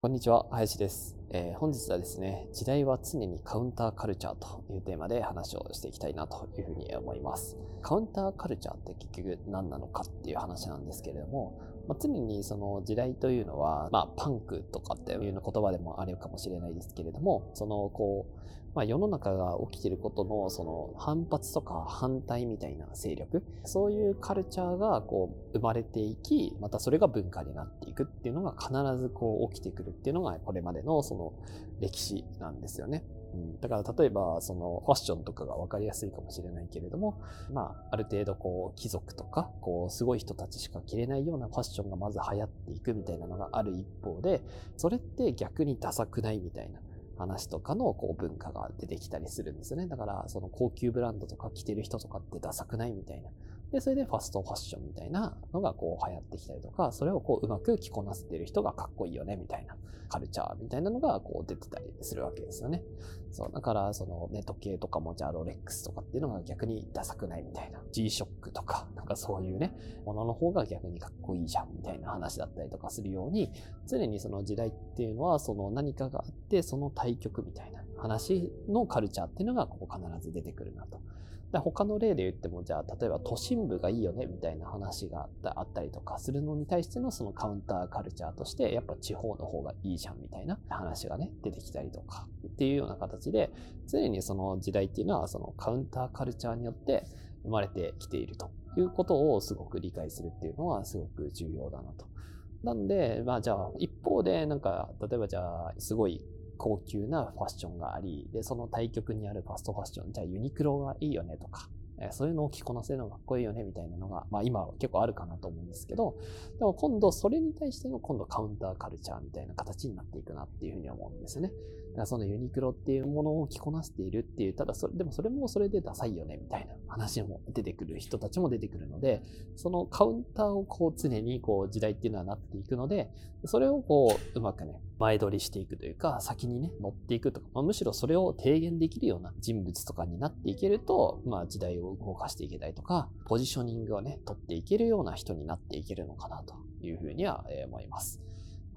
こんにちは林ですえー、本日はですね、時代は常にカウンターカルチャーというテーマで話をしていきたいなというふうに思います。カウンターカルチャーって結局何なのかっていう話なんですけれども、まあ、常にその時代というのは、まあ、パンクとかっていう言葉でもあるかもしれないですけれども、その、こう、まあ、世の中が起きてることのその反発とか反対みたいな勢力、そういうカルチャーがこう生まれていき、またそれが文化になっていくっていうのが必ずこう起きてくるっていうのがこれまでのその歴史なんですよね。うん、だから例えばそのファッションとかが分かりやすいかもしれないけれども、まあある程度こう貴族とかこうすごい人たちしか着れないようなファッションがまず流行っていくみたいなのがある一方で、それって逆にダサくないみたいな。話とかのこう文化が出てきたりするんですよね。だから、その高級ブランドとか着てる人とかってダサくないみたいな。で、それでファストファッションみたいなのがこう流行ってきたりとか、それをこううまく着こなせてる人がかっこいいよねみたいなカルチャーみたいなのがこう出てたりするわけですよね。そう、だからそのね、時計とかもじゃあロレックスとかっていうのが逆にダサくないみたいな。G-SHOCK とか、なんかそういうね、ものの方が逆にかっこいいじゃんみたいな話だったりとかするように、常にその時代っていうのはその何かがあってその対局みたいな話のカルチャーっていうのがここ必ず出てくるなと。で他の例で言っても、じゃあ、例えば都心部がいいよね、みたいな話があったりとかするのに対してのそのカウンターカルチャーとして、やっぱ地方の方がいいじゃん、みたいな話がね、出てきたりとか、っていうような形で、常にその時代っていうのは、そのカウンターカルチャーによって生まれてきているということをすごく理解するっていうのはすごく重要だなと。なんで、まあじゃあ、一方で、なんか、例えばじゃあ、すごい高級なファッションがあり、で、その対極にあるファストファッション、じゃあユニクロがいいよねとか、えそういうのを着こなせるのがかっこいいよねみたいなのが、まあ今は結構あるかなと思うんですけど、でも今度それに対しての今度カウンターカルチャーみたいな形になっていくなっていうふうに思うんですよね。そのユニクロっていうものを着こなしているっていう、ただそれ、でもそれもそれでダサいよね、みたいな話も出てくる人たちも出てくるので、そのカウンターをこう常にこう時代っていうのはなっていくので、それをこううまくね、前取りしていくというか、先にね、乗っていくとか、まあ、むしろそれを提言できるような人物とかになっていけると、まあ時代を動かしていけたりとか、ポジショニングをね、取っていけるような人になっていけるのかなというふうには思います。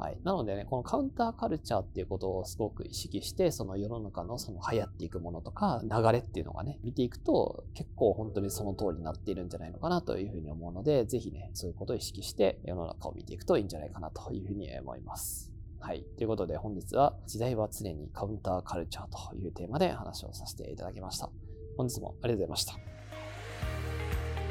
はい。なのでね、このカウンターカルチャーっていうことをすごく意識して、その世の中のその流行っていくものとか流れっていうのがね、見ていくと結構本当にその通りになっているんじゃないのかなというふうに思うので、ぜひね、そういうことを意識して世の中を見ていくといいんじゃないかなというふうに思います。はい。ということで本日は時代は常にカウンターカルチャーというテーマで話をさせていただきました。本日もありがとうございました。